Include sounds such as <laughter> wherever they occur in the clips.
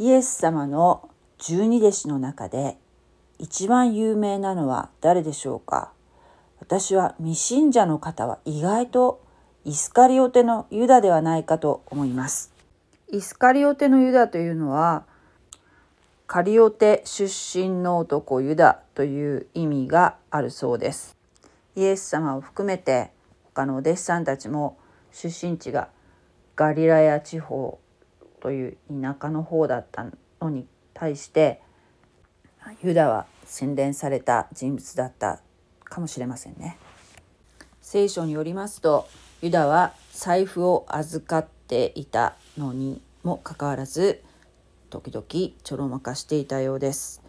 イエス様の十二弟子の中で一番有名なのは誰でしょうか？私は未信者の方は意外とイスカリオテのユダではないかと思います。イスカリオテのユダというのはカリオテ出身の男ユダという意味があるそうです。イエス様を含めて他のお弟子さんたちも出身地がガリラヤ地方という田舎の方だったのに対してユダは洗練された人物だったかもしれませんね。聖書によりますとユダは財布を預かっていたのにもかかわらず時々ちょろまかしていたようです。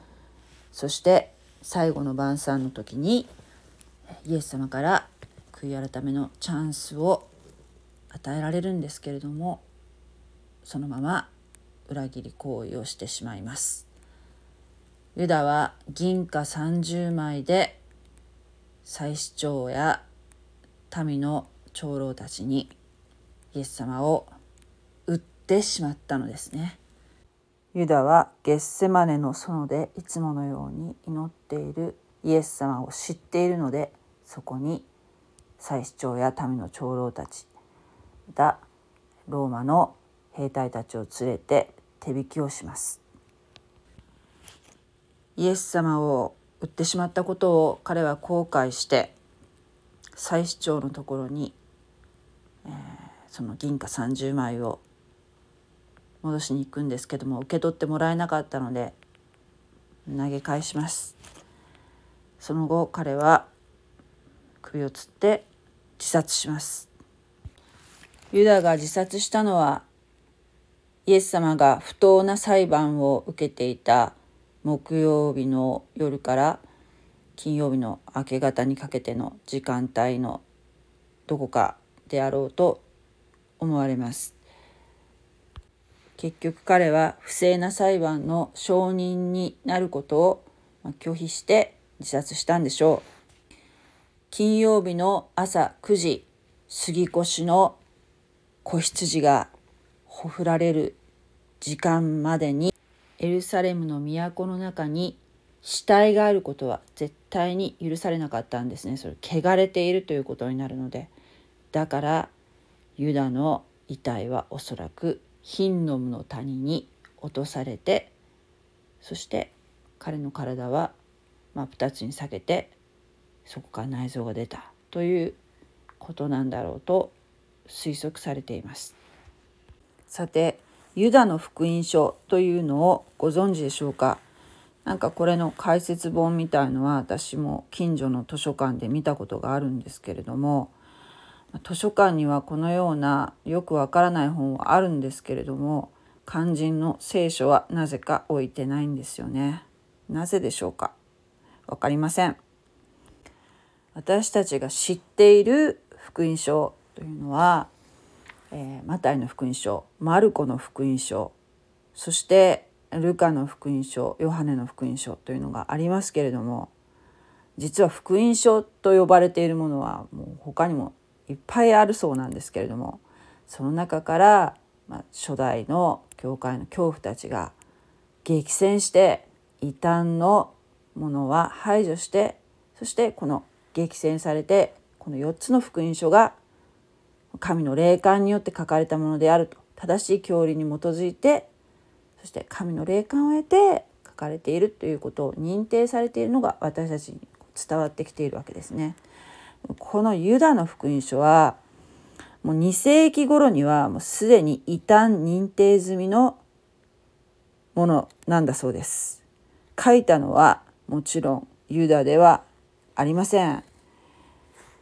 そして最後の晩餐の時にイエス様から悔い改めのチャンスを与えられるんですけれどもそのまま裏切り行為をしてしまいます。ユダは銀貨30枚で祭司長や民の長老たちにイエス様を売ってしまったのですね。ユダはゲッセマネの園でいつものように祈っているイエス様を知っているのでそこに祭司長や民の長老たちまたローマの兵隊たちを連れて手引きをします。イエス様を売ってしまったことを彼は後悔して祭司長のところに、えー、その銀貨30枚を戻しに行くんですけども受け取ってもらえなかったので投げ返します。その後彼は首をつって自殺します。ユダが自殺したのはイエス様が不当な裁判を受けていた木曜日の夜から金曜日の明け方にかけての時間帯のどこかであろうと思われます。結局彼は不正な裁判の証人になることを拒否して自殺したんでしょう。金曜日の朝9時杉越の子羊がほふられる時間までにエルサレムの都の中に死体があることは絶対に許されなかったんですね。それ汚れているということになるので。だからユダの遺体はおそらくヒンノムの谷に落とされてそして彼の体は真っ二つに裂けてそこから内臓が出たということなんだろうと推測されています。さてユダの福音書というのをご存知でしょうか？なんかこれの解説本みたいのは私も近所の図書館で見たことがあるんですけれども図書館にはこのようなよくわからない本はあるんですけれども肝心の聖書はなぜか置いてないんですよね。なぜでしょうか？わかりません。私たちが知っている福音書というのは、えー、マタイの福音書マルコの福音書そしてルカの福音書ヨハネの福音書というのがありますけれども実は福音書と呼ばれているものはもう他にもいっぱいあるそうなんですけれどもその中から、まあ、初代の教会の恐怖たちが激戦して異端のものは排除してそしてこの激戦されてこの4つの福音書が神の霊感によって書かれたものであると正しい教理に基づいてそして神の霊感を得て書かれているということを認定されているのが私たちに伝わってきているわけですね。このユダの福音書はもう2世紀頃にはもうすでに異端認定済みのものなんだそうです。書いたのはもちろんユダではありません。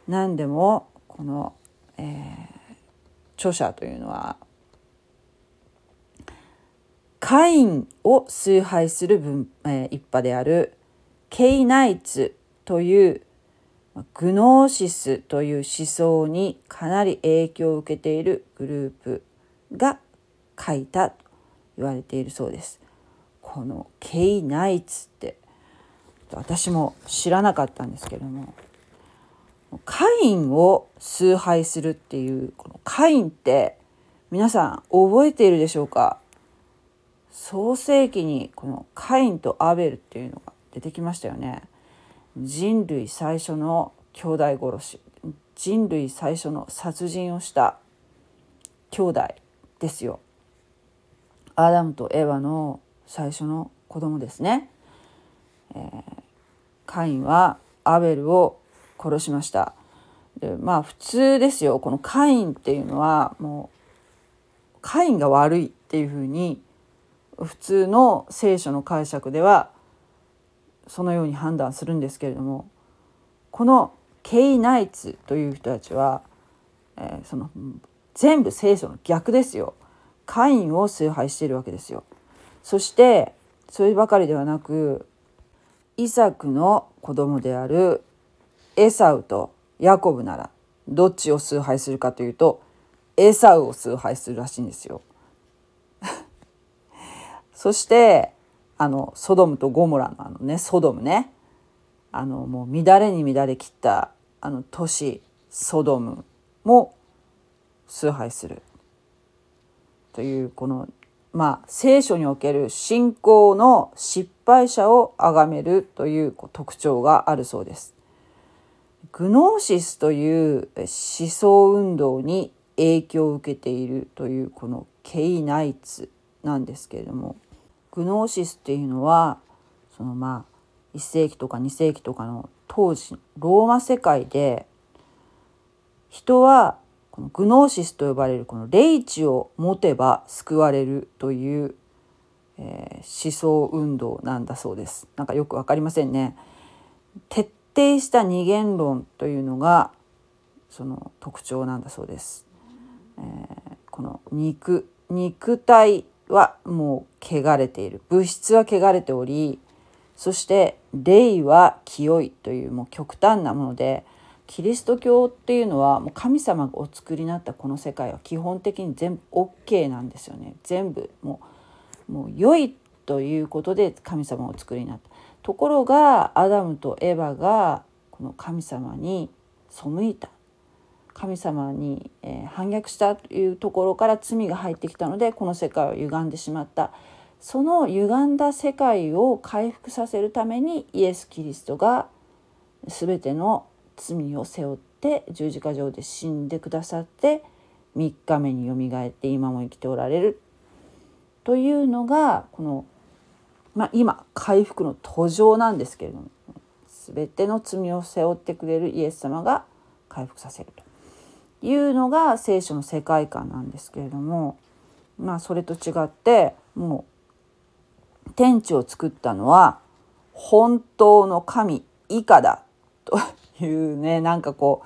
何でもこの、えー、著者というのはカインを崇拝する分、えー、一派であるケイナイツというグノーシスという思想にかなり影響を受けているグループが書いたと言われているそうです。このケイナイツって私も知らなかったんですけどもカインを崇拝するっていうこのカインって皆さん覚えているでしょうか？創世紀にこのカインとアベルっていうのが出てきましたよね。人類最初の兄弟殺し人類最初の殺人をした兄弟ですよ。アダムとエヴァの最初の子供ですね。えー、カインはアベルを殺しました。でまあ普通ですよこのカインっていうのはもうカインが悪いっていうふうに普通の聖書の解釈ではそのように判断するんですけれどもこのケイナイツという人たちは、えー、その全部聖書の逆ですよ。カインを崇拝しているわけですよ。そしてそればかりではなくイサクの子供であるエサウとヤコブならどっちを崇拝するかというとエサウを崇拝するらしいんですよ。<laughs> そしてあのソドムとゴモラのあのねソドムねあのもう乱れに乱れきったあの都市ソドムも崇拝するというこのまあ聖書における信仰の失敗者を崇めるという特徴があるそうです。グノーシスという思想運動に影響を受けているというこのケイナイツなんですけれどもグノーシスっていうのはそのまあ1世紀とか2世紀とかの当時ローマ世界で人はこのグノーシスと呼ばれるこの霊知を持てば救われるという、えー、思想運動なんだそうです。なんかよく分かりませんね。徹底した二元論というのがその特徴なんだそうです。えー、この肉肉体はもう汚れている。物質は汚れておりそして霊は清いというもう極端なものでキリスト教っていうのはもう神様がお作りになったこの世界は基本的に全部 OK なんですよね。全部もうもう良いということで神様をお作りになった。ところがアダムとエヴァがこの神様に背いた。神様に、反逆したというところから罪が入ってきたのでこの世界を歪んでしまった。その歪んだ世界を回復させるためにイエス・キリストが全ての罪を背負って十字架上で死んでくださって3日目によみがえって今も生きておられる。というのがこの、まあ、今回復の途上なんですけれども全ての罪を背負ってくれるイエス様が回復させると。いうのが聖書の世界観なんですけれどもまあそれと違ってもう天地を作ったのは本当の神以下だというねなんかこ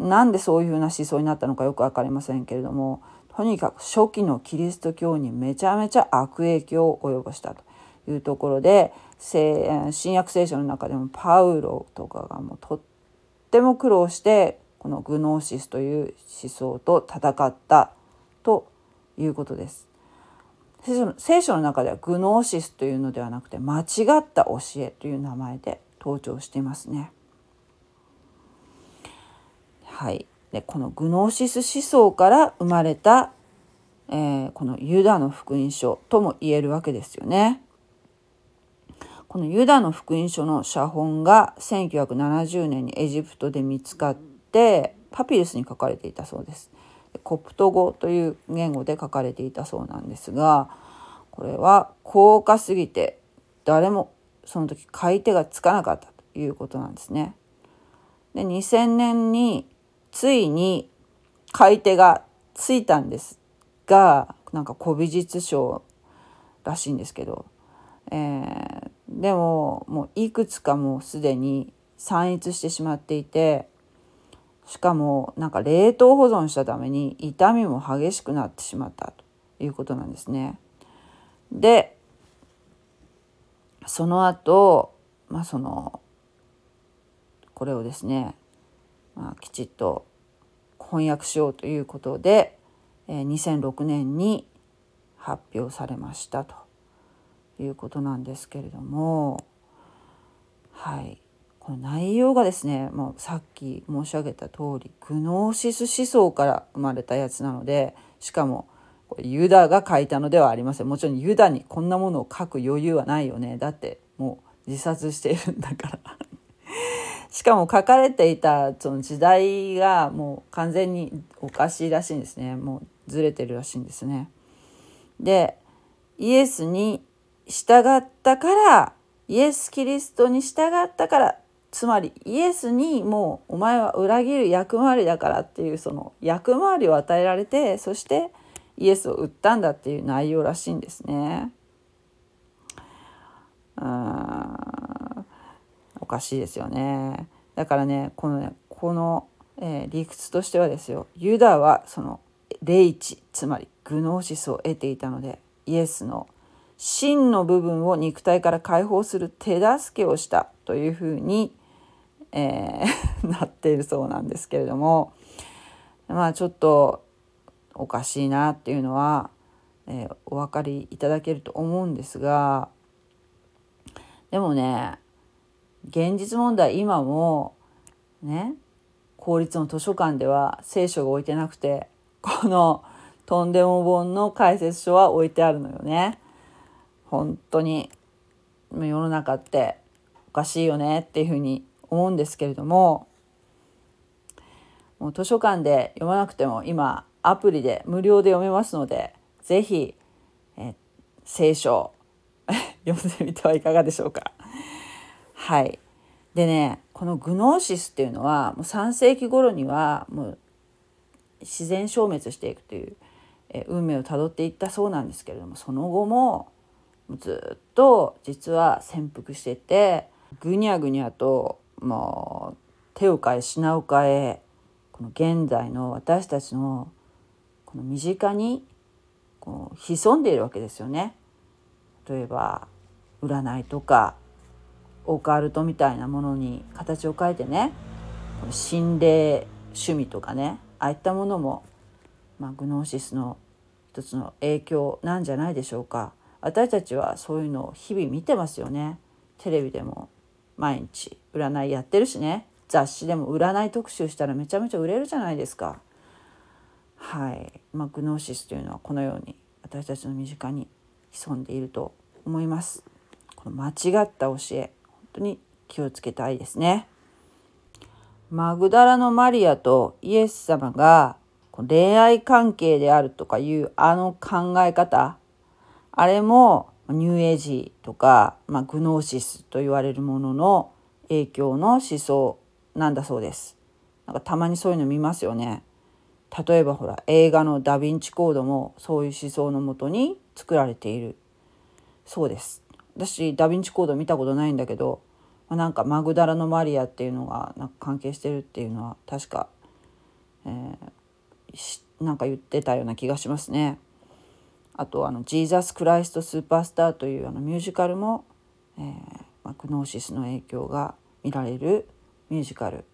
うなんでそういうふうな思想になったのかよく分かりませんけれどもとにかく初期のキリスト教にめちゃめちゃ悪影響を及ぼしたと。いうところで新約聖書の中でもパウロとかがもうとっても苦労してこのグノーシスという思想と戦ったということです。聖書の中ではグノーシスというのではなくて間違った教えという名前で登場していますね。はい、でこのグノーシス思想から生まれた、えー、このユダの福音書とも言えるわけですよね。このユダの福音書の写本が1970年にエジプトで見つかってパピルスに書かれていたそうです。コプト語という言語で書かれていたそうなんですがこれは高価すぎて誰もその時買い手がつかなかったということなんですね。で2000年についに買い手がついたんですがなんか古美術商らしいんですけど、えー、でももういくつかもうすでに散逸してしまっていてしかもなんか冷凍保存したために痛みも激しくなってしまったということなんですね。でその後まあそのこれをですねまあ、きちっと翻訳しようということで、2006年に発表されましたということなんですけれどもはい。この内容がですねもうさっき申し上げた通りグノーシス思想から生まれたやつなのでしかもこれユダが書いたのではありません。もちろんユダにこんなものを書く余裕はないよね。だってもう自殺しているんだから。<laughs> しかも書かれていたその時代がもう完全におかしいらしいんですね。もうずれてるらしいんですね。でイエスに従ったからイエス・キリストに従ったからつまりイエスにもうお前は裏切る役回りだからっていうその役回りを与えられてそしてイエスを売ったんだっていう内容らしいんですね。うんおかしいですよね。だからねこのねこの、えー、理屈としてはですよユダはその霊知つまりグノーシスを得ていたのでイエスの真の部分を肉体から解放する手助けをしたというふうに、えー、<laughs> なっているそうなんですけれどもまあちょっとおかしいなっていうのは、えー、お分かりいただけると思うんですがでもね現実問題今もね公立の図書館では聖書が置いてなくてこのとんでも本の解説書は置いてあるのよね。本当に世の中っておかしいよねっていうふうに思うんですけれどももう図書館で読まなくても今アプリで無料で読めますので是非え聖書 <laughs> 読んでみてはいかがでしょうか。はいでねこのグノーシスっていうのはもう3世紀頃にはもう自然消滅していくという、運命をたどっていったそうなんですけれどもその後もずっと実は潜伏しててぐにゃぐにゃともう手を変え品を変えこの現在の私たちのこの身近にこう潜んでいるわけですよね。例えば占いとかオカルトみたいなものに形を変えてね心霊趣味とかねああいったものも、まあ、グノーシスの一つの影響なんじゃないでしょうか私たちはそういうのを日々見てますよね。テレビでも毎日占いやってるしね。雑誌でも占い特集したらめちゃめちゃ売れるじゃないですか。はい、まあ、グノーシスというのはこのように私たちの身近に潜んでいると思います。この間違った教え本当に気をつけたいですね。マグダラのマリアとイエス様が恋愛関係であるとかいうあの考え方あれもニューエイジとか、まあ、グノーシスと言われるものの影響の思想なんだそうです。なんかたまにそういうの見ますよね。例えばほら映画の「ダ・ヴィンチ・コード」もそういう思想のもとに作られているそうです。私ダ・ヴィンチ・コード見たことないんだけどまあ、なんかマグダラのマリアっていうのがなんか関係してるっていうのは確か、えー、なんか言ってたような気がしますね。あとあの「ジーザス・クライスト・スーパースター」というあのミュージカルも、えーまあ、クノーシスの影響が見られるミュージカル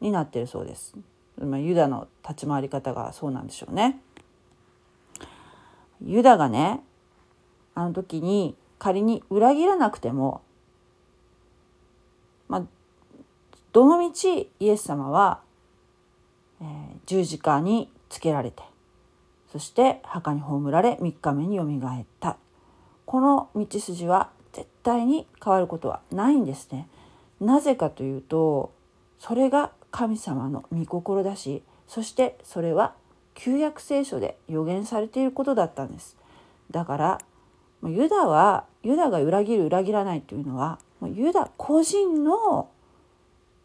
になってるそうです。ま、ユダの立ち回り方がそうなんでしょうね。ユダがねあの時に仮に裏切らなくてもまあ、どのみちイエス様は、えー、十字架につけられてそして墓に葬られ3日目によみがえったこの道筋は絶対に変わることはないんですね。なぜかというとそれが神様の御心だしそしてそれは旧約聖書で予言されていることだったんです。だからユダはユダが裏切る裏切らないというのはユダ個人の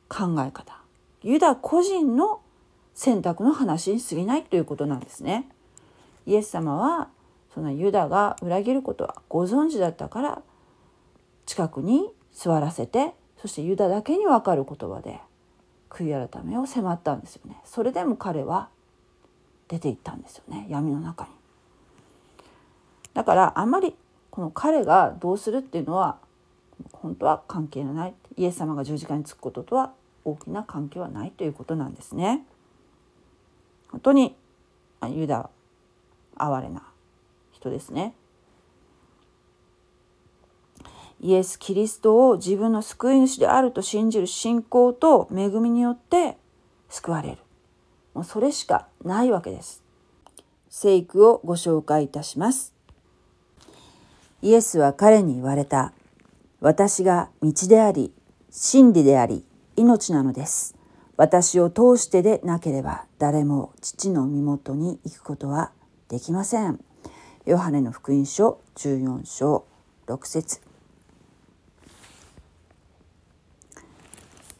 考え方ユダ個人の選択の話に過ぎないということなんですね。イエス様はそのユダが裏切ることはご存知だったから近くに座らせてそしてユダだけに分かる言葉で悔い改めを迫ったんですよね。それでも彼は出ていったんですよね闇の中に。だからあんまりこの彼がどうするっていうのは本当は関係のないイエス様が十字架につくこととは大きな関係はないということなんですね。本当にユダ哀れな人ですね。イエス・キリストを自分の救い主であると信じる信仰と恵みによって救われる。もうそれしかないわけです。聖句をご紹介いたします。イエスは彼に言われた。私が道であり、真理であり、命なのです。私を通してでなければ誰も父の身元に行くことはできません。ヨハネの福音書14章6節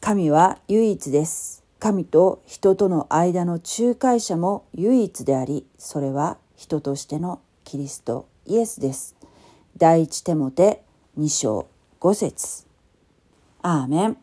神は唯一です。神と人との間の仲介者も唯一であり、それは人としてのキリストイエスです。第一テモテ2章5節アーメン